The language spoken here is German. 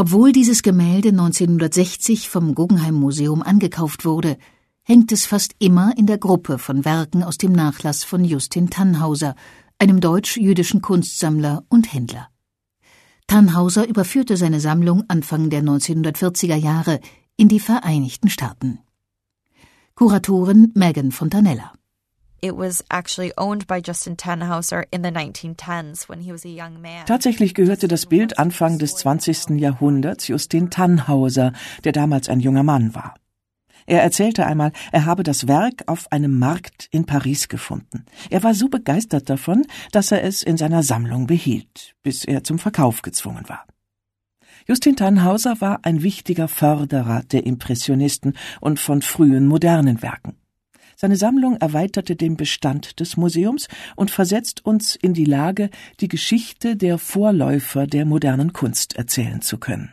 Obwohl dieses Gemälde 1960 vom Guggenheim Museum angekauft wurde, hängt es fast immer in der Gruppe von Werken aus dem Nachlass von Justin Tannhauser, einem deutsch-jüdischen Kunstsammler und Händler. Tannhauser überführte seine Sammlung Anfang der 1940er Jahre in die Vereinigten Staaten. Kuratorin Megan Fontanella It was actually owned by Justin Tannhauser in the 1910s when he was a young man. Tatsächlich gehörte das Bild Anfang des 20. Jahrhunderts Justin Tannhauser, der damals ein junger Mann war. Er erzählte einmal, er habe das Werk auf einem Markt in Paris gefunden. Er war so begeistert davon, dass er es in seiner Sammlung behielt, bis er zum Verkauf gezwungen war. Justin Tannhauser war ein wichtiger Förderer der Impressionisten und von frühen modernen Werken. Seine Sammlung erweiterte den Bestand des Museums und versetzt uns in die Lage, die Geschichte der Vorläufer der modernen Kunst erzählen zu können.